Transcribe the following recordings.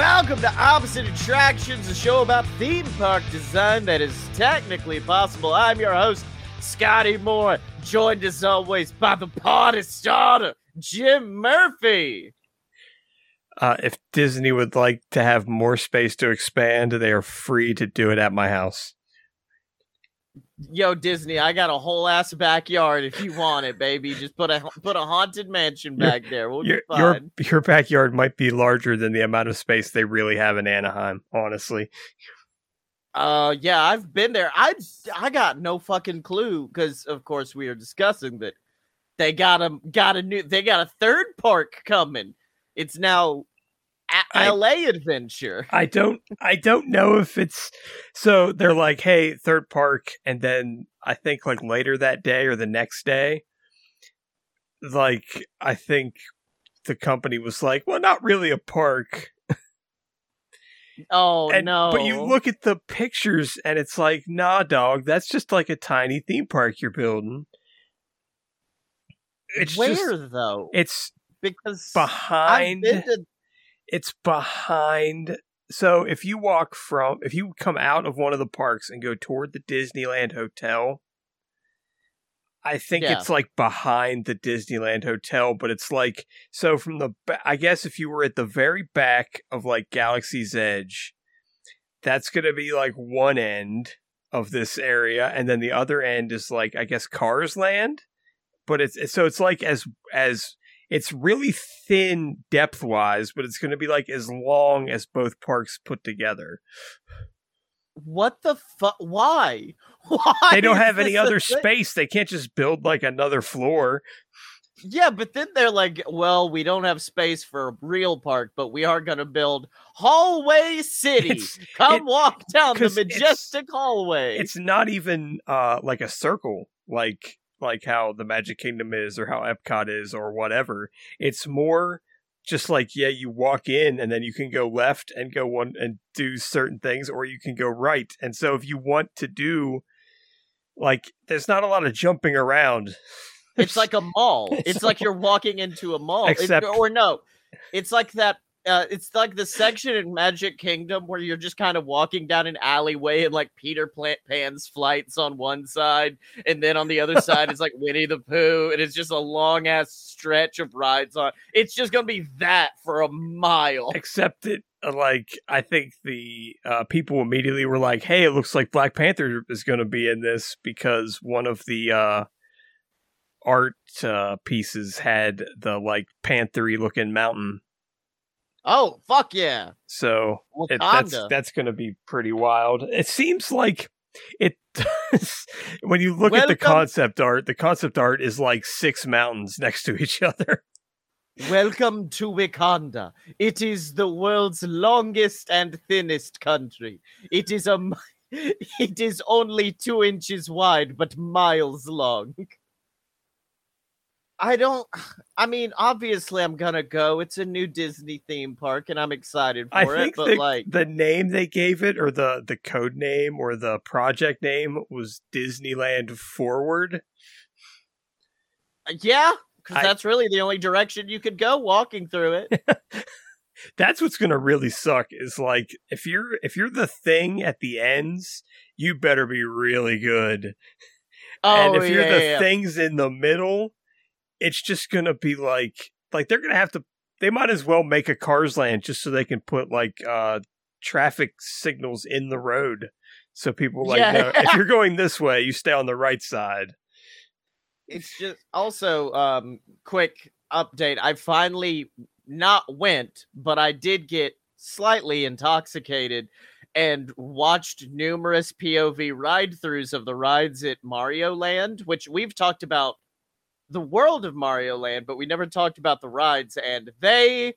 Welcome to Opposite Attractions, a show about theme park design that is technically possible. I'm your host, Scotty Moore, joined as always by the party starter, Jim Murphy. Uh, if Disney would like to have more space to expand, they are free to do it at my house. Yo, Disney, I got a whole ass backyard. If you want it, baby, just put a put a haunted mansion back there. We'll Your, be your your backyard might be larger than the amount of space they really have in Anaheim. Honestly, Uh, yeah, I've been there. I I got no fucking clue because, of course, we are discussing that they got a got a new they got a third park coming. It's now a- I- L.A. Adventure. I don't I don't know if it's so they're like, hey, third park, and then I think like later that day or the next day, like I think the company was like, well, not really a park. Oh And- no! But you look at the pictures and it's like, nah, dog, that's just like a tiny theme park you're building. It's where just though? it's because I've behind been to it's behind so if you walk from if you come out of one of the parks and go toward the Disneyland hotel I think Yeah. it's like behind the Disneyland hotel but it's like so from the I guess if you were at the very back of like Galaxy's Edge that's going to be like one end of this area and then the other end is like I guess Cars Land but it's it's- so it's like as as it's really thin depth wise, but it's going to be like as long as both parks put together. what the fuck? Why? Why? They don't have any other thing? space. They can't just build like another floor. Yeah, but then they're like, well, we don't have space for a real park, but we are going to build Hallway City. It's- Come it- walk down the 'cause it's- majestic hallway. It's not even uh like a circle like like how the Magic Kingdom is or how Epcot is or whatever. It's more just like yeah, you walk in and then you can go left and go one and do certain things or you can go right. And so if you want to do like there's not a lot of jumping around. It's like a mall. It's like you're walking into a mall. It- Except- or no, it's like that. Uh, it's like the section in Magic Kingdom where you're just kind of walking down an alleyway and like Peter Plant Pan's flights on one side, and then on the other side is like Winnie the Pooh, and it's just a long ass stretch of rides on. It's just gonna be that for a mile. except it uh, like i think the uh, people immediately were like hey it looks like black panther is going to be in this because one of the uh art uh pieces had the like panthery looking mountain Oh fuck yeah, so it, that's that's going to be pretty wild it seems like it does when you look at the concept art the concept art is like six mountains next to each other Welcome to Wakanda. It is the world's longest and thinnest country. It is a it is only two inches wide, but miles long. I don't. I mean, obviously, I'm gonna go. It's a new Disney theme park, and I'm excited for I it. think But the, like, the name they gave it, or the the code name, or the project name was Disneyland Forward. Uh, yeah, because that's really the only direction you could go walking through it. That's what's gonna really suck. Is like if you're if you're the thing at the ends, you better be really good. Oh, and if you're yeah, the yeah. things in the middle, it's just gonna be like like they're gonna have to. They might as well make a Cars Land just so they can put like uh traffic signals in the road, so people like Yeah. know if you're going this way, you stay on the right side. it's just also um quick update i finally not went but i did get slightly intoxicated and watched numerous pov ride throughs of the rides at mario land which we've talked about the world of mario land but we never talked about the rides and they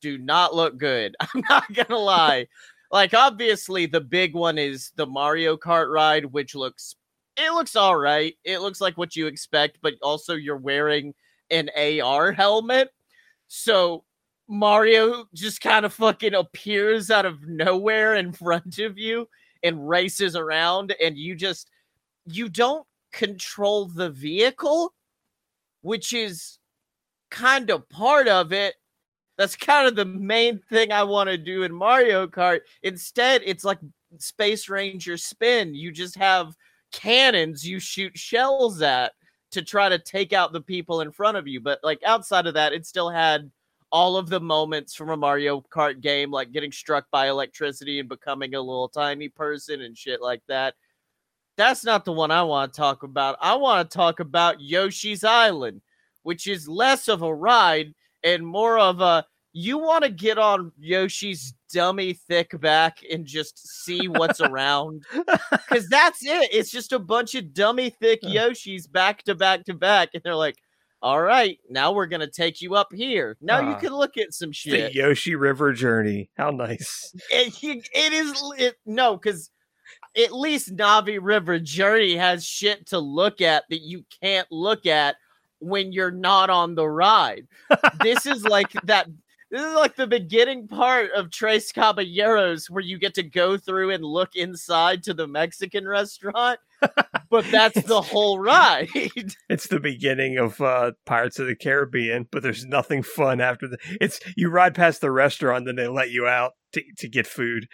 do not look good i'm not gonna lie like obviously the big one is the mario kart ride which looks it looks all right. It looks like what you expect, but also you're wearing an AR helmet. So Mario just kind of fucking appears out of nowhere in front of you and races around and you just you don't control the vehicle, which is kind of part of it. That's kind of the main thing I want to do in Mario Kart. Instead, it's like Space Ranger spin. You just have cannons you shoot shells at to try to take out the people in front of you. But like outside of that, it still had all of the moments from a Mario Kart game, like getting struck by electricity and becoming a little tiny person and shit like that. That's not the one I want to talk about. I want to talk about Yoshi's Island, which is less of a ride and more of a you want to get on Yoshi's dummy thick back and just see what's around because that's it. It's just a bunch of dummy thick Yoshis back to back to back, and they're like, "All right, now we're gonna take you up here. Now uh, you can look at some shit." The Yoshi River journey. How nice! It, it is. It, no, because at least Na'vi River Journey has shit to look at that you can't look at when you're not on the ride. this is like that this is like the beginning part of Tres Caballeros where you get to go through and look inside to the Mexican restaurant. but that's the whole ride. It's the beginning of uh, Pirates of the Caribbean, but there's nothing fun after the. It's you ride past the restaurant, then they let you out to to get food.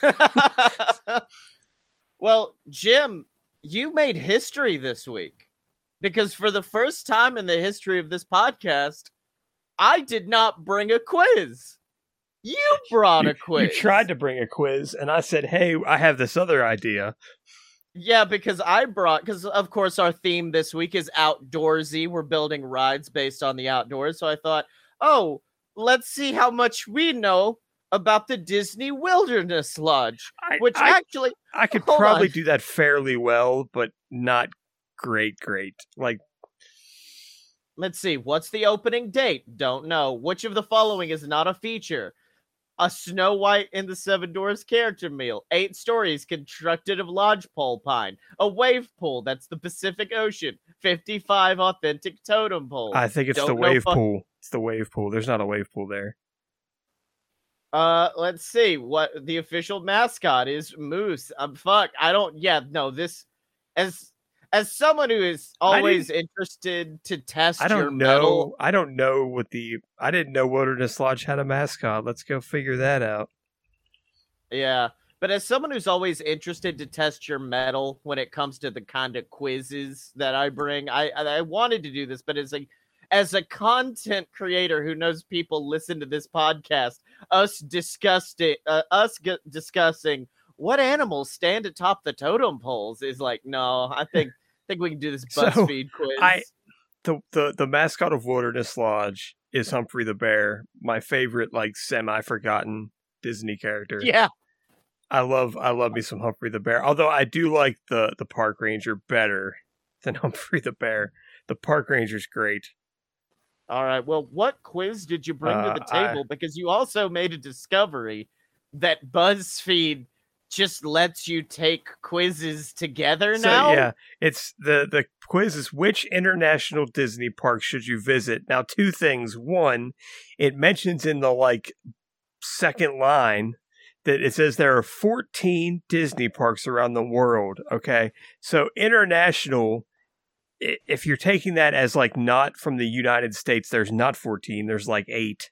well, Jim, you made history this week because for the first time in the history of this podcast, I did not bring a quiz. You brought you, a quiz. You tried to bring a quiz, and I said, "Hey, I have this other idea." Yeah, because I brought because of course our theme this week is outdoorsy. We're building rides based on the outdoors, so I thought, oh, let's see how much we know about the Disney Wilderness Lodge, I, which I, actually I could probably on. do that fairly well, but not great, great. Like Let's see. What's the opening date? Don't know. Which of the following is not a feature? A Snow White in the Seven Dwarfs character meal. Eight stories constructed of lodgepole pine. A wave pool. That's the Pacific Ocean. 55 authentic totem poles. I think it's Don't the wave fu- pool. It's the wave pool. There's not a wave pool there. Uh, let's see what the official mascot is. Moose. Um, fuck. I don't. Yeah, no. This as as someone who is always interested to test I don't know. Metal, I don't know what the I didn't know Wilderness Lodge had a mascot. Let's go figure that out. Yeah. But as someone who's always interested to test your metal when it comes to the kind of quizzes that I bring, I I wanted to do this, but it's a as a content creator who knows people listen to this podcast, us discussing uh, us g- discussing what animals stand atop the totem poles is like no, I think think we can do this BuzzFeed so quiz. I the, the the mascot of Wilderness Lodge is Humphrey the Bear, my favorite like semi forgotten Disney character. Yeah. I love I love me some Humphrey the Bear. Although I do like the the park ranger better than Humphrey the Bear. The park ranger's great. All right. Well, what quiz did you bring uh, to the table? I, because you also made a discovery that BuzzFeed just lets you take quizzes together so, now. Yeah, it's the the quiz is which international Disney park should you visit? Now, two things. One, it mentions in the like second line that it says there are 14 Disney parks around the world. Okay, so international. If you're taking that as like not from the United States, there's not 14. There's like eight.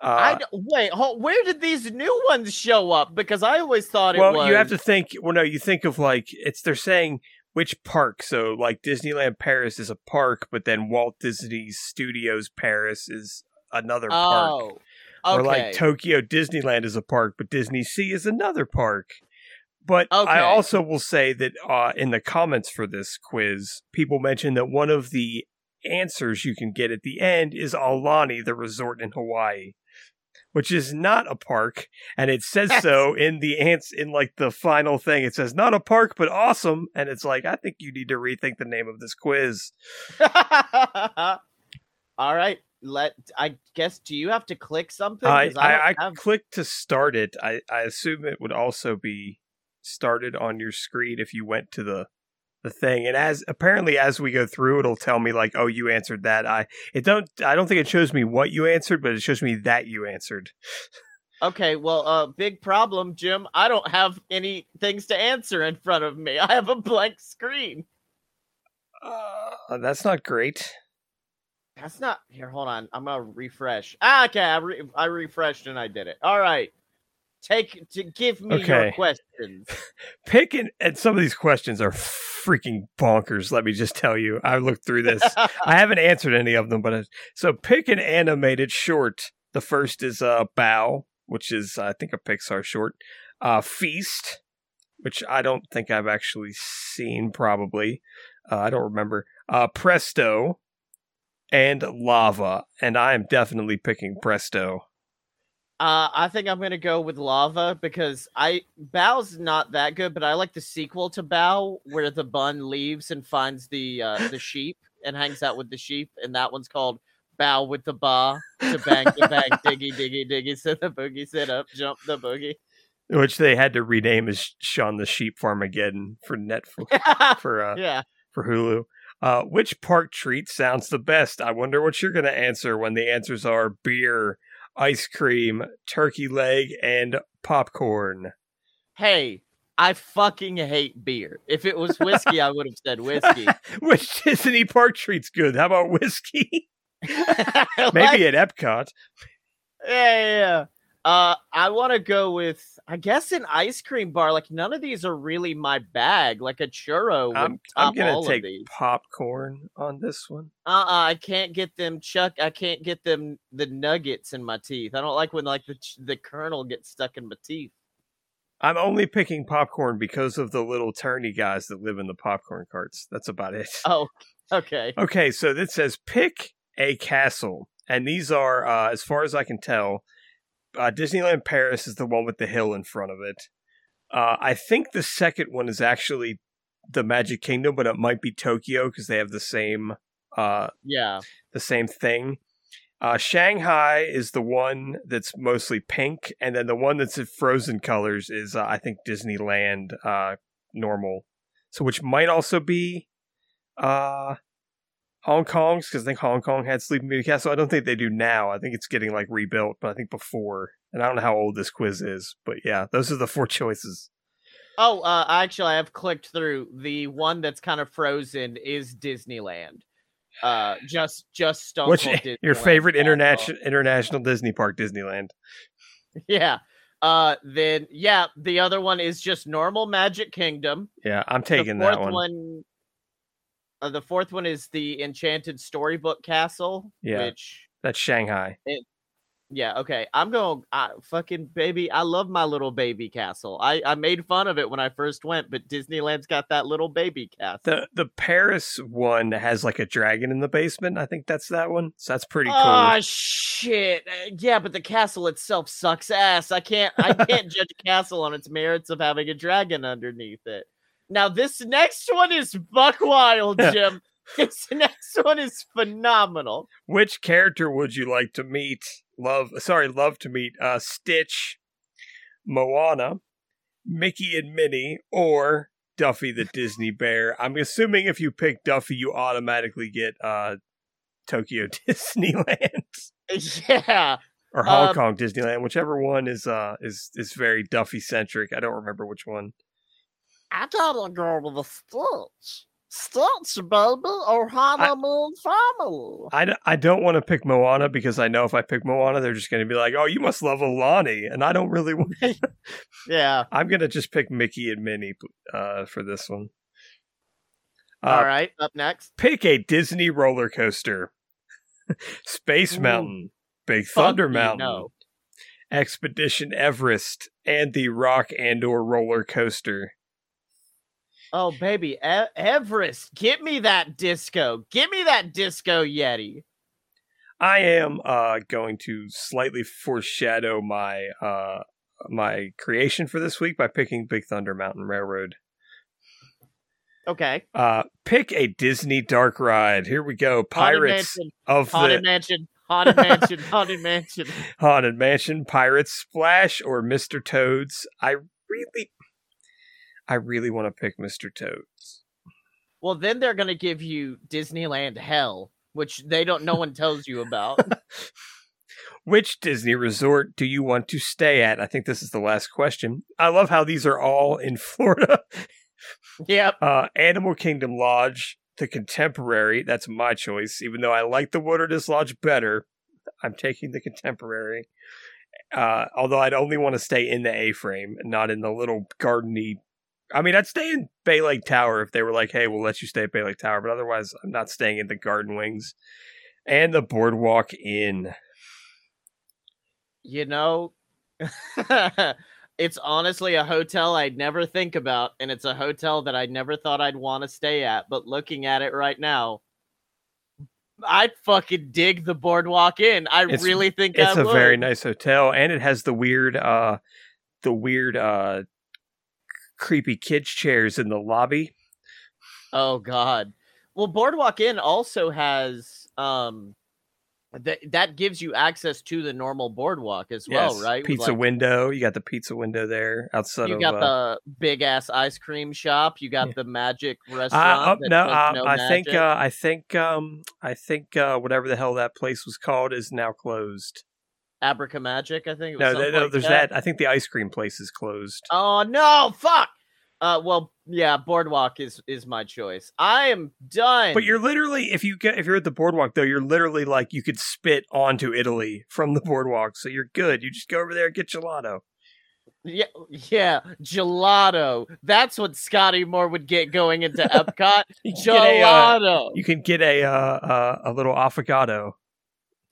Uh, I wait. Hold, where did these new ones show up? Because I always thought it well, was. you have to think. Well, no, you think of like it's. They're saying which park. So, like Disneyland Paris is a park, but then Walt Disney Studios Paris is another park. Oh, okay. Or like Tokyo Disneyland is a park, but Disney Sea is another park. But okay. I also will say that uh, in the comments for this quiz, people mentioned that one of the answers you can get at the end is Aulani, the resort in Hawaii which is not a park, and it says so in the ants in like the final thing. It says not a park, but awesome, and it's like I think you need to rethink the name of this quiz. All right, let I guess. Do you have to click something? I I, I have... clicked to start it. I I assume it would also be started on your screen if you went to the the thing and as apparently as we go through it'll tell me like oh you answered that i it don't i don't think it shows me what you answered but it shows me that you answered okay well uh big problem jim i don't have any things to answer in front of me i have a blank screen uh that's not great That's not here. Hold on. I'm gonna refresh. Ah, okay. I re- I refreshed and I did it. All right. Take to give me your questions. Pick and, and some of these questions are freaking bonkers. Let me just tell you. I looked through this. I haven't answered any of them, but I, so pick an animated short. The first is uh, Bao, which is I think a Pixar short. Uh, Feast, which I don't think I've actually seen. Probably, uh, I don't remember. Uh, Presto, and Lava, and I am definitely picking Presto. Uh, I think I'm gonna go with Lava because I Bao's not that good, but I like the sequel to Bao where the bun leaves and finds the uh, the sheep and hangs out with the sheep, and that one's called Bow with the Ba to bang the bang diggy diggy diggy sit the boogie sit up jump the boogie. Which they had to rename as Shaun the Sheep Farmageddon for Netflix for uh, yeah, for Hulu. Uh, which park treat sounds the best? I wonder what you're going to answer when the answers are beer, ice cream, turkey leg, and popcorn. hey, I fucking hate beer. If it was whiskey, I would have said whiskey. which Disney park treat's good? How about whiskey? Like- Maybe at Epcot. Yeah, yeah, yeah. Uh, I want to go with, I guess, an ice cream bar. Like none of these are really my bag. Like a churro would I'm, I'm top going all to take of these. popcorn on this one. Uh, uh I can't get them chuck. I can't get them the nuggets in my teeth. I don't like when like the the kernel gets stuck in my teeth. I'm only picking popcorn because of the little turny guys that live in the popcorn carts. That's about it. Oh, okay. Okay, so this says pick a castle, and these are, uh, as far as I can tell, uh, Disneyland Paris is the one with the hill in front of it. Uh, I think the second one is actually the Magic Kingdom, but it might be Tokyo because they have the same uh, Yeah. the same thing. Uh, Shanghai is the one that's mostly pink, and then the one that's in frozen colors is, uh, I think, Disneyland uh, normal. So, which might also be uh, Hong Kong's because I think Hong Kong had Sleeping Beauty Castle. I don't think they do now. I think it's getting like rebuilt, but I think before. And I don't know how old this quiz is, but yeah, those are the four choices. Oh, uh, actually, I have clicked through. The one that's kind of frozen is Disneyland. Uh, just just Stone Which your favorite international international Disney park, Disneyland? Yeah. Uh, then yeah, the other one is just normal Magic Kingdom. Yeah, I'm The taking fourth that one. Uh, the fourth one is the Enchanted Storybook Castle. Yeah. Which That's Shanghai. yeah, okay. I'm going. I fucking baby. I love my little baby castle. I I made fun of it when I first went, but Disneyland's got that little baby castle. The the Paris one has like a dragon in the basement. I think that's that one. So that's pretty cool. Oh shit! Uh, Yeah, but the castle itself sucks ass. I can't. I can't judge a castle on its merits of having a dragon underneath it. Now this next one is buck wild, Jim. this next one is phenomenal. Which character would you like to meet? Love, sorry, love to meet. Uh, Stitch, Moana, Mickey and Minnie, or Duffy the Disney Bear. I'm assuming if you pick Duffy, you automatically get uh Tokyo Disneyland Yeah. or Hong Um, Kong Disneyland, whichever one is uh is is very Duffy centric. I don't remember which one. I gotta go with the Stitch. Stitch, baby, or honeymoon family. I, I don't want to pick Moana because I know if I pick Moana, they're just going to be like, oh, you must love Aulani. And I don't really want. Yeah. I'm going to just pick Mickey and Minnie uh, for this one. Uh, All right. Up next. Pick a Disney roller coaster Space Ooh. Mountain, Big Thunder Mountain, no. Expedition Everest, and the Rock 'n' roller coaster. Oh baby, e- Everest, get me that disco. Get me that disco Yeti. I am uh, going to slightly foreshadow my uh, my creation for this week by picking Big Thunder Mountain Railroad. Okay. Uh, pick a Disney dark ride. Here we go. Pirates Mansion, of Haunted the Mansion, Haunted Mansion, Haunted Mansion. Haunted Mansion, Pirates Splash, or Mr. Toads. I really, I really want to pick Mr. Toads. Well, then they're gonna give you Disneyland Hell, which they don't. No one tells you about. Which Disney resort do you want to stay at? I think this is the last question. I love how these are all in Florida. yep. Uh, Animal Kingdom Lodge, the Contemporary. That's my choice, even though I like the Wilderness Lodge better. I'm taking the Contemporary. Uh, although I'd only want to stay in the A frame not in the little gardeny. I mean, I'd stay in Bay Lake Tower if they were like, "Hey, we'll let you stay at Bay Lake Tower," but otherwise, I'm not staying in the Garden Wings and the Boardwalk Inn. You know, it's honestly a hotel I'd never think about, and it's a hotel that I never thought I'd want to stay at. But looking at it right now, I'd fucking dig the Boardwalk Inn. I It's- really think It's I a would. very nice hotel, and it has the weird, uh, the weird, uh, creepy kids chairs in the lobby. Oh God. Well, Boardwalk Inn also has um that that gives you access to the normal boardwalk as well, Yes, right? Pizza like, window. You got the pizza window there outside you of. got uh, the big ass ice cream shop. You got Yeah. the magic Uh, restaurant. oh, that no, uh, I think magic. uh, I think um I think uh, whatever the hell that place was called is now closed. Abraca Magic, I think. It was No, no, like there's that. I think the ice cream place is closed. Oh no! Fuck. Uh, well, yeah, Boardwalk is is my choice. I am done. But you're literally if you get if you're at the boardwalk though, you're literally like you could spit onto Italy from the boardwalk, so you're good. You just go over there and get gelato. Yeah, yeah, gelato. That's what Scotty Moore would get going into Epcot. You get a, uh, gelato. you can get a uh, uh, a little affogato.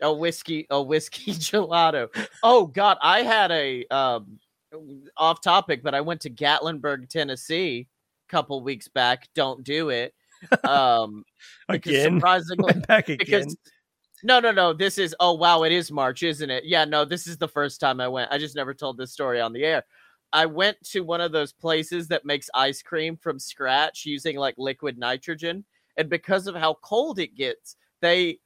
A whiskey, a whiskey gelato. Oh God, I had a um, off topic, but I went to Gatlinburg, Tennessee, a couple weeks back. Don't do it. Um, because Again, surprisingly, back again. because no, no, no. This is oh wow, it is March, isn't it? Yeah, no, this is the first time I went. I just never told this story on the air. I went to one of those places that makes ice cream from scratch using like liquid nitrogen, and because of how cold it gets, they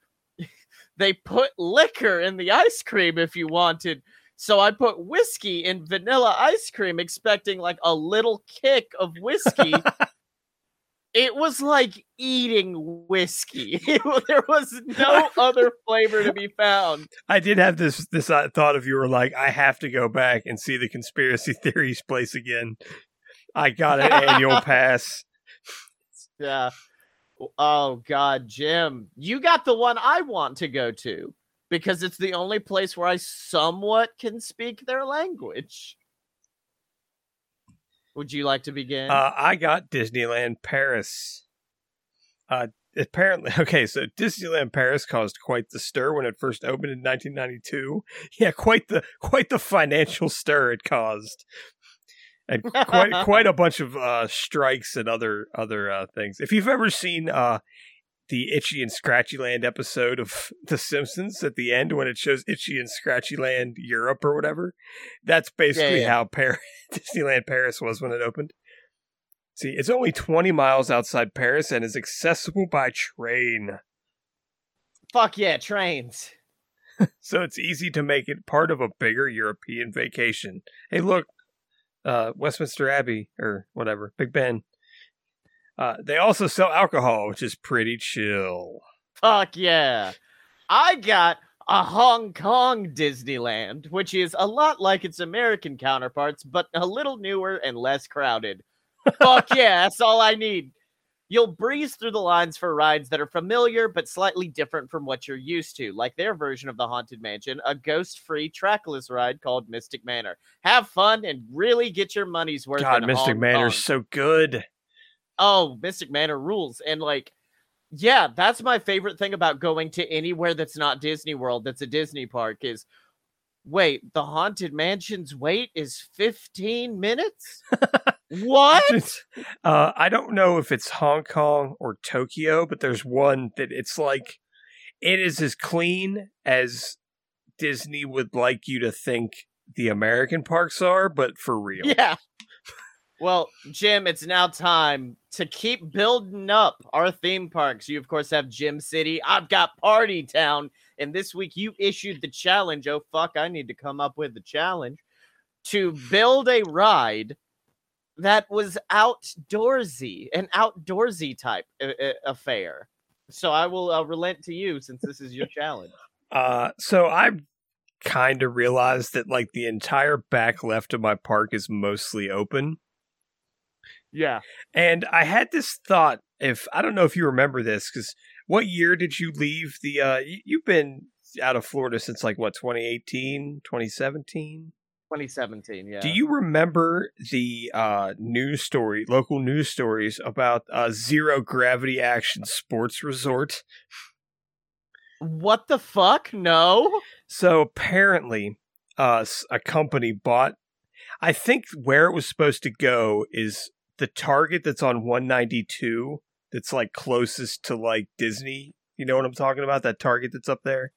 they put liquor in the ice cream if you wanted. So I put whiskey in vanilla ice cream, expecting like a little kick of whiskey. it was like eating whiskey. There was no other flavor to be found. I did have this this uh, thought of you were like, I have to go back and see the conspiracy theories place again. I got an annual pass. Yeah. Oh God, Jim, you got the one I want to go to because it's the only place where I somewhat can speak their language. Would you like to begin? Uh, I got Disneyland Paris. Uh, apparently, okay, so Disneyland Paris caused quite the stir when it first opened in 1992. Yeah, quite the quite the financial stir it caused, and quite quite a bunch of uh, strikes and other other uh, things. If you've ever seen uh, the Itchy and Scratchy Land episode of The Simpsons at the end when it shows Itchy and Scratchy Land Europe or whatever, that's basically yeah. how Par- Disneyland Paris was when it opened. See, it's only 20 miles outside Paris and is accessible by train. Fuck yeah, trains. So it's easy to make it part of a bigger European vacation. Hey, look, uh, Westminster Abbey or whatever, Big Ben. Uh, they also sell alcohol, which is pretty chill. Fuck yeah. I got a Hong Kong Disneyland, which is a lot like its American counterparts, but a little newer and less crowded. Fuck yeah, that's all I need. You'll breeze through the lines for rides that are familiar but slightly different from what you're used to, like their version of the Haunted Mansion, a ghost free trackless ride called Mystic Manor. Have fun and really get your money's worth. God, Mystic Manor's Kong. so good. oh, Mystic Manor rules. And like, yeah, that's my favorite thing about going to anywhere that's not Disney World, that's a Disney park is wait, the Haunted Mansion's wait is 15 minutes? what? Uh, I don't know if it's Hong Kong or Tokyo, but there's one that it's like it is as clean as Disney would like you to think the American parks are, but for real. Yeah. Well, Jim, it's now time to keep building up our theme parks. You, of course, have Gym City. I've got Party Town. And this week you issued the challenge. Oh, fuck, I need to come up with the challenge to build a ride that was outdoorsy, an outdoorsy type affair. So I will uh, relent to you since this is your challenge. Uh, so I kind of realized that like the entire back left of my park is mostly open. Yeah. And I had this thought if I don't know if you remember this because what year did you leave the? uh you, You've been out of Florida since like what 2018, 2017. 2017, yeah. Do you remember the uh, news story, local news stories about uh, zero gravity action sports resort? What the fuck? No. So apparently, uh, a company bought. I think where it was supposed to go is the Target that's on 192. That's like closest to like Disney. You know what I'm talking about? That Target that's up there.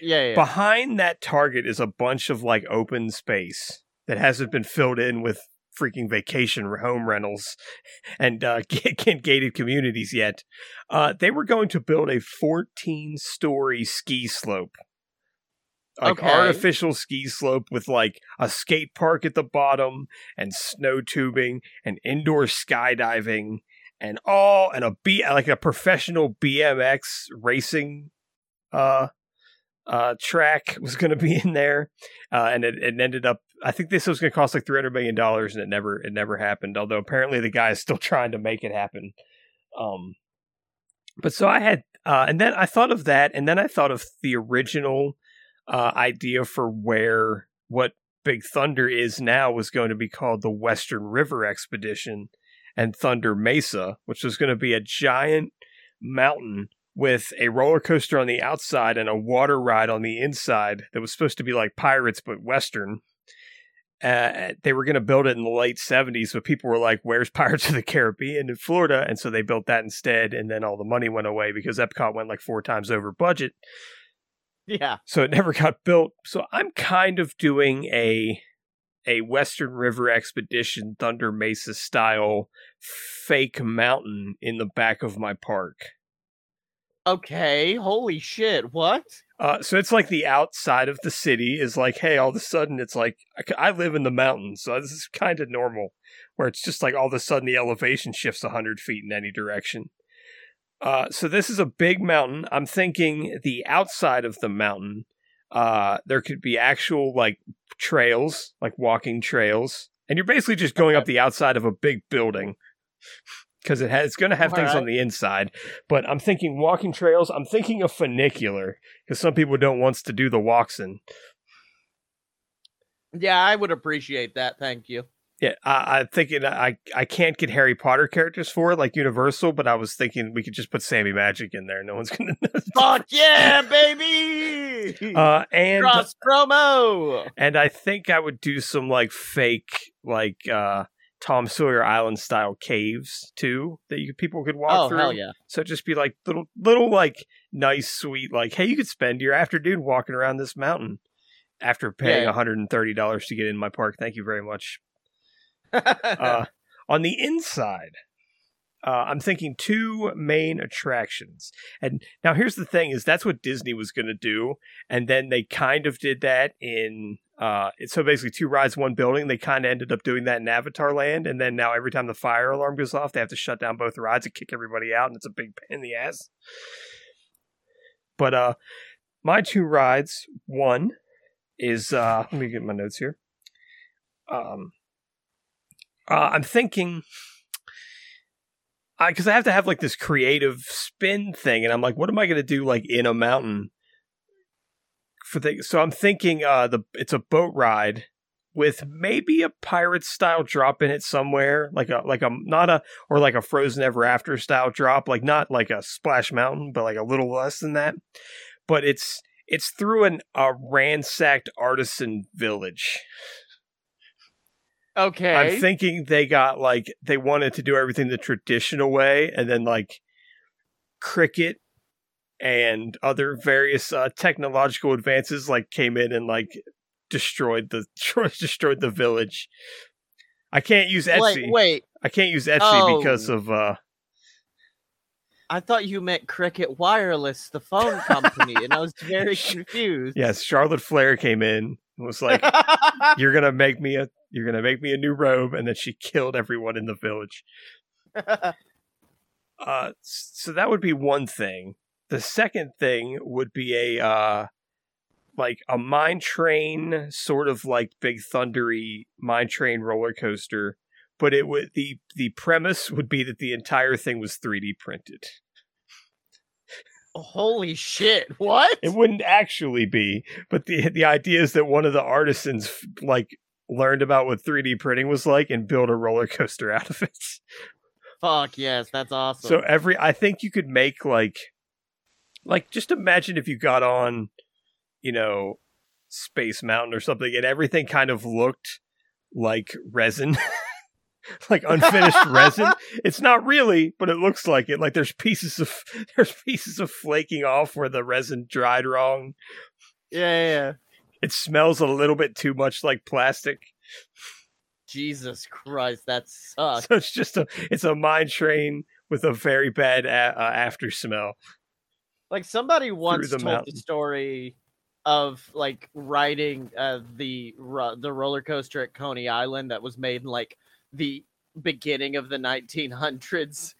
Yeah, yeah. Behind that target is a bunch of like open space that hasn't been filled in with freaking vacation home rentals and uh, gated communities yet. Uh, they were going to build a 14 story ski slope. Like Okay. artificial ski slope with like a skate park at the bottom and snow tubing and indoor skydiving and all and a B like a professional BMX racing uh uh, track was going to be in there, uh, and it, it ended up. I think this was going to cost like three hundred million dollars, and it never it never happened. Although apparently the guy is still trying to make it happen. Um, but so I had, uh, and then I thought of that, and then I thought of the original uh, idea for where what Big Thunder is now was going to be called the Western River Expedition and Thunder Mesa, which was going to be a giant mountain with a roller coaster on the outside and a water ride on the inside that was supposed to be like Pirates but Western. Uh, they were going to build it in the late 70s, but people were like, Where's Pirates of the Caribbean in Florida? And so they built that instead. And then all the money went away because Epcot went like four times over budget. yeah. So it never got built. So I'm kind of doing a a Western River Expedition Thunder Mesa style fake mountain in the back of my park. Okay. Holy shit. What? Uh, so it's like the outside of the city is like, hey, all of a sudden it's like I live in the mountains, so this is kind of normal, where it's just like all of a sudden the elevation shifts hundred feet in any direction. Uh, so this is a big mountain. I'm thinking the outside of the mountain, uh, there could be actual like trails, like walking trails, and you're basically just going up the outside of a big building because it has it's going to have things on the inside. But I'm thinking walking trails. I'm thinking a funicular because some people don't want to do the walks in. Yeah, I would appreciate that. Thank you. Yeah, I, I'm thinking I I can't get Harry Potter characters for it like Universal, but I was thinking we could just put Sammy Magic in there. No one's gonna know. Fuck yeah, baby! Uh, and Cross promo. and I think I would do some like fake like uh Tom Sawyer Island style caves too that you people could walk Oh through. hell yeah! So just be like little little like nice sweet like hey you could spend your afternoon walking around this mountain after paying Yeah. $130 to get in my park. Thank you very much. Uh, on the inside, uh, I'm thinking two main attractions. And now here's the thing: is that's what Disney was going to do, and then they kind of did that in. Uh, so basically two rides, one building. They kind of ended up doing that in Avatar Land, and then now every time the fire alarm goes off, they have to shut down both rides and kick everybody out, and it's a big pain in the ass. But uh, my two rides, one is uh, let me get my notes here. Um, uh, I'm thinking I because I, have to have like this creative spin thing, and I'm like, what am I going to do like in a mountain for the? So I'm thinking uh, the it's a boat ride with maybe a pirate style drop in it somewhere, like a like a not a or like a Frozen Ever After style drop, like not like a Splash Mountain, but like a little less than that. But it's it's through an a ransacked artisan village. okay. I'm thinking they got like they wanted to do everything the traditional way, and then like Cricut and other various uh, technological advances like came in and like destroyed the destroyed the village. I can't use Etsy. wait, wait. I can't use Etsy Oh. because of uh I thought you meant Cricket Wireless, the phone company, and I was very confused. yes, Charlotte Flair came in and was like, "You're gonna make me a you're gonna make me a new robe," and then she killed everyone in the village. Uh, so that would be one thing. The second thing would be a uh, like a mine train, sort of like Big Thundery mine train roller coaster, but it would the the premise would be that the entire thing was 3D printed. Holy shit! What? It wouldn't actually be, but the the idea is that one of the artisans like learned about what 3D printing was like and built a roller coaster out of it. Fuck yes, that's awesome. So every I think you could make like like just imagine if you got on, you know, Space Mountain or something and everything kind of looked like resin. like unfinished resin. It's not really, but it looks like it. Like there's pieces of there's pieces of flaking off where the resin dried wrong. Yeah, yeah, yeah. It smells a little bit too much like plastic. Jesus Christ, that sucks. So it's just a it's a mine train with a very bad a- uh, after smell. Like somebody once the told mountain. the story of like riding uh, the the roller coaster at Coney Island that was made in like the beginning of the 1900s,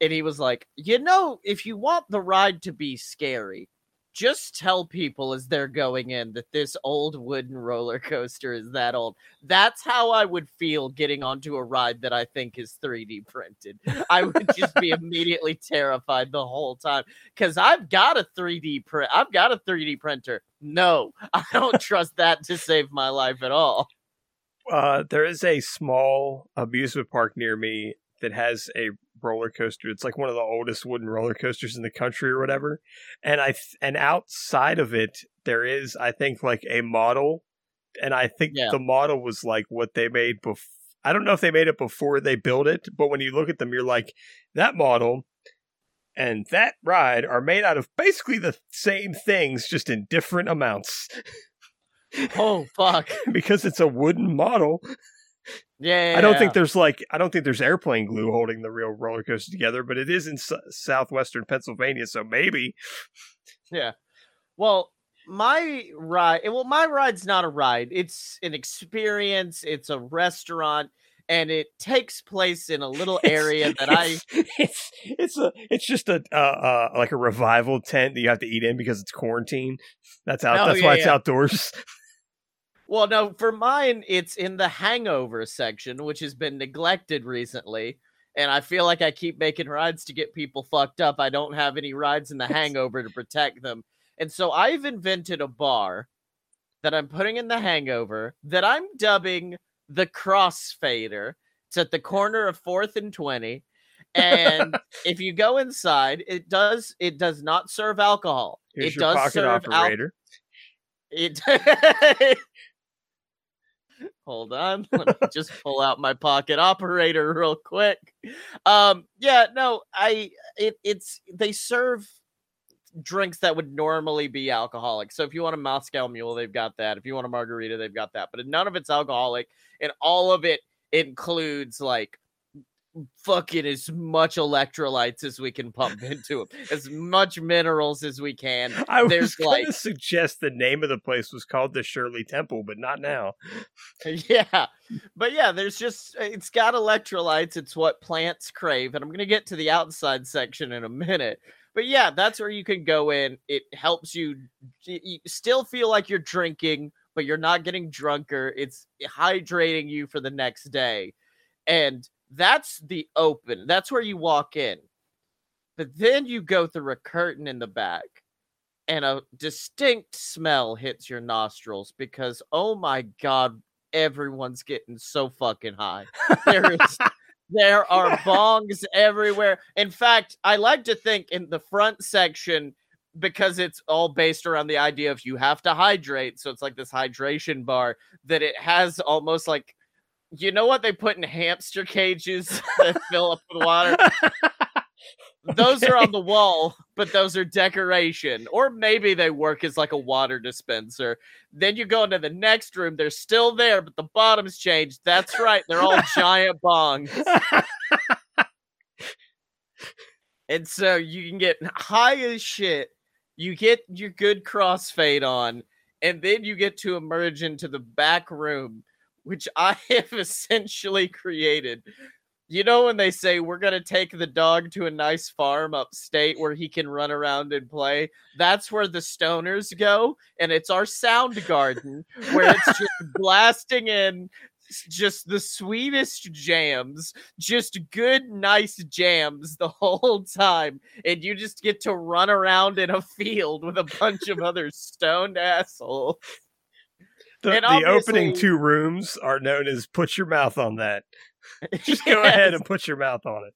and he was like, you know, if you want the ride to be scary, just tell people as they're going in that this old wooden roller coaster is that old. That's how I would feel getting onto a ride that I think is 3D printed. I would just be immediately terrified the whole time because I've got a 3D print. I've got a 3D printer. No, I don't trust that to save my life at all. Uh, there is a small amusement park near me that has a roller coaster. It's like one of the oldest wooden roller coasters in the country or whatever. And I th- and outside of it, there is I think like a model, and I think Yeah. the model was like what they made before. I don't know if they made it before they built it, but when you look at them, you're like that model and that ride are made out of basically the same things, just in different amounts Oh fuck! because it's a wooden model. Yeah, I don't think there's like I don't think there's airplane glue holding the real roller coaster together, but it is in s- southwestern Pennsylvania, so maybe. Yeah. Well, my ride. Well, my ride's not a ride. It's an experience. It's a restaurant, and it takes place in a little area that I. it's, it's it's a it's just a uh, uh like a revival tent that you have to eat in because it's quarantine. That's out. Oh, that's yeah, why it's outdoors. Well, no, for mine, it's in the hangover section, which has been neglected recently. And I feel like I keep making rides to get people fucked up. I don't have any rides in the hangover to protect them. And so I've invented a bar that I'm putting in the hangover that I'm dubbing the crossfader. It's at the corner of 4th and 20. And if you go inside, it does it does not serve alcohol. Here's it does serve al- operator. it hold on let me just pull out my pocket operator real quick. Um yeah no i it, it's they serve drinks that would normally be alcoholic. So if you want a moscow mule they've got that. If you want a margarita they've got that. But none of it's alcoholic and all of it includes like fucking as much electrolytes as we can pump into them as much minerals as we can. I was there's, going to like- suggest the name of the place was called the Shirley Temple, but not now. yeah but yeah there's just it's got electrolytes it's what plants crave and i'm gonna get to the outside section in a minute. But yeah that's where you can go in it helps you, you still feel like you're drinking but you're not getting drunker it's hydrating you for the next day. And that's the open that's where you walk in. But then you go through a curtain in the back and a distinct smell hits your nostrils because oh my god everyone's getting so fucking high. There is there are bongs everywhere. In fact i like to think in the front section because it's all based around the idea of you have to hydrate so it's like this hydration bar that it has almost like you know what they put in hamster cages that fill up with water those are on the wall, but those are decoration. Or maybe they work as like a water dispenser. Then you go into the next room, they're still there, but the bottom's changed. That's right, they're all giant bongs. And so you can get high as shit. You get your good crossfade on, and then you get to emerge into the back room, which I have essentially created. You know when they say we're gonna take the dog to a nice farm upstate where he can run around and play? That's where the stoners go, and it's our sound garden where it's just blasting in just the sweetest jams, just good, nice jams the whole time. And you just get to run around in a field with a bunch of other stoned assholes. The, the opening two rooms are known as "Put your mouth on that." Just go ahead and put your mouth on it.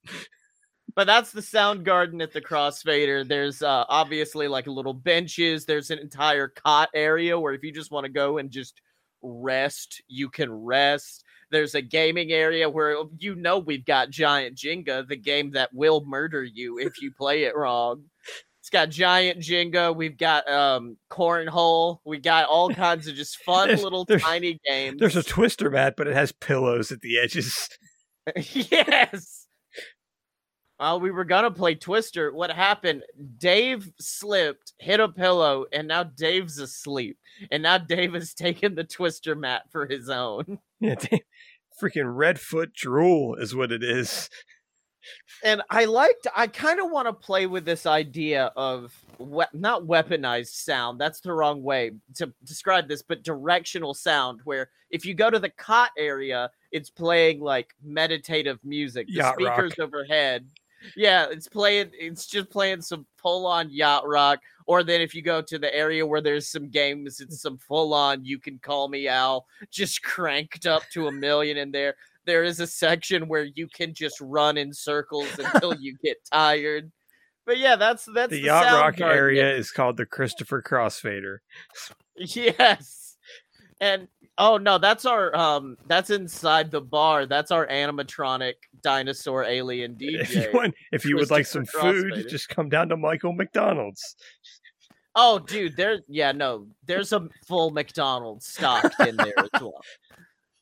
But that's the sound garden at the crossfader. There's uh, obviously like little benches. There's an entire cot area where if you just want to go and just rest, you can rest. There's a gaming area where you know we've got Giant Jenga, the game that will murder you if you play it wrong. It's got Giant Jenga. We've got um cornhole. We got all kinds of just fun There's- little there's- tiny games. There's a twister mat, but it has pillows at the edges. yes. While we were gonna play Twister, what happened? Dave slipped, hit a pillow, and now Dave's asleep. And now Dave has taken the Twister mat for his own. Yeah, damn. freaking red foot drool is what it is. And I liked. I kind of want to play with this idea of we- not weaponized sound. That's the wrong way to describe this, but directional sound. Where if you go to the cot area, it's playing like meditative music. The Yacht rock. speakers overhead. Yeah, it's playing. It's just playing some full on yacht rock. Or then if you go to the area where there's some games, it's some full on. You can call me Al, just cranked up to a million in there there is a section where you can just run in circles until you get tired. But yeah, that's that's the the, yacht rock garden. area is called the Christopher Crossfader. Yes. And oh no, that's our um that's inside the bar. That's our animatronic dinosaur alien If you DJ. want, if you would like some food, just come down to Michael McDonald's. Oh dude, there yeah, no, there's a full McDonald's stocked in there as well.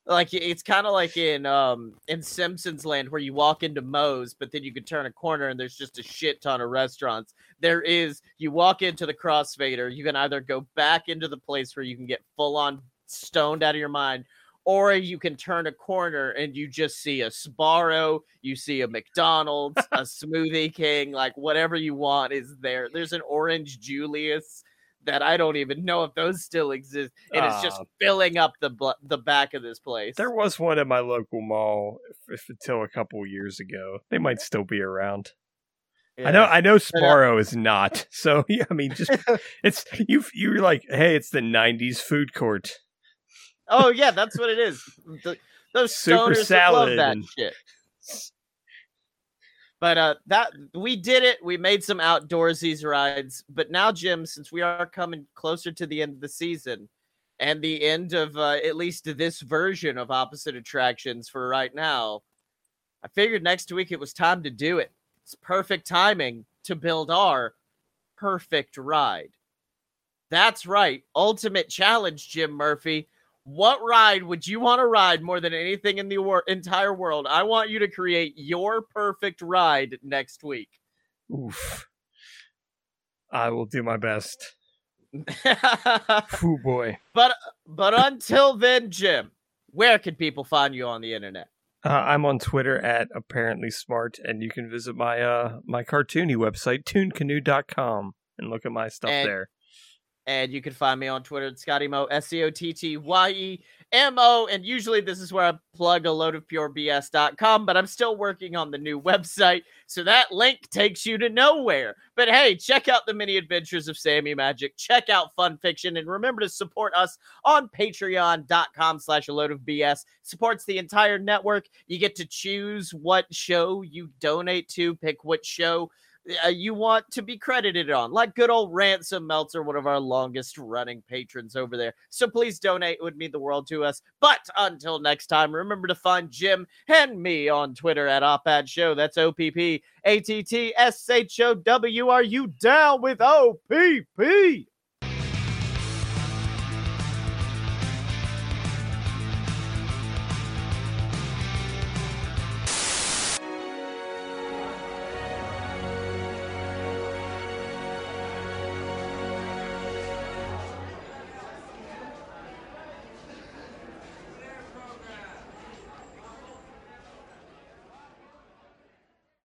Like it's kind of like in um in Simpsons Land where you walk into Moe's, but then you can turn a corner and there's just a shit ton of restaurants. There is you walk into the Crossfader, you can either go back into the place where you can get full on stoned out of your mind, or you can turn a corner and you just see a Sbarro, you see a McDonald's, a Smoothie King, like whatever you want is there. There's an Orange Julius that I don't even know if those still exist, and it's just Ah. filling up the the back of this place. There was one at my local mall if, if until a couple years ago. They might still be around. I know. I know. Sbarro is not. So yeah, I mean, just it's you. You're like, hey, it's the '90s food court. Oh yeah, that's what it is. The- those Super stoners salad love that shit. But uh, that we did it. We made some outdoorsy rides. But now, Jim, since we are coming closer to the end of the season and the end of uh, at least this version of opposite attractions for right now, I figured next week it was time to do it. It's perfect timing to build our perfect ride. That's right, ultimate challenge, Jim Murphy. What ride would you want to ride more than anything in the wor- entire world? I want you to create your perfect ride next week. Oof. I will do my best. Ooh boy. but but until then, Jim, where can people find you on the internet? Uh, I'm on Twitter at apparently smart, and you can visit my uh my cartoony website tooncanoe.com and look at my stuff And- there. And you can find me on Twitter at Scotty Mo, S C O T T Y E M O. And usually this is where I plug a load of purebs.com, but I'm still working on the new website. So that link takes you to nowhere. But hey, check out the mini adventures of Sammy Magic. Check out Fun Fiction. And remember to support us on patreon.com slash a load of BS. Supports the entire network. You get to choose what show you donate to, pick what show uh, you want to be credited on, like good old Ransom Meltzer, one of our longest running patrons over there. So please donate, it would mean the world to us. But until next time, remember to find Jim and me on Twitter at OppAtt Show. That's O P P A T T S H O W. Are you down with OPP?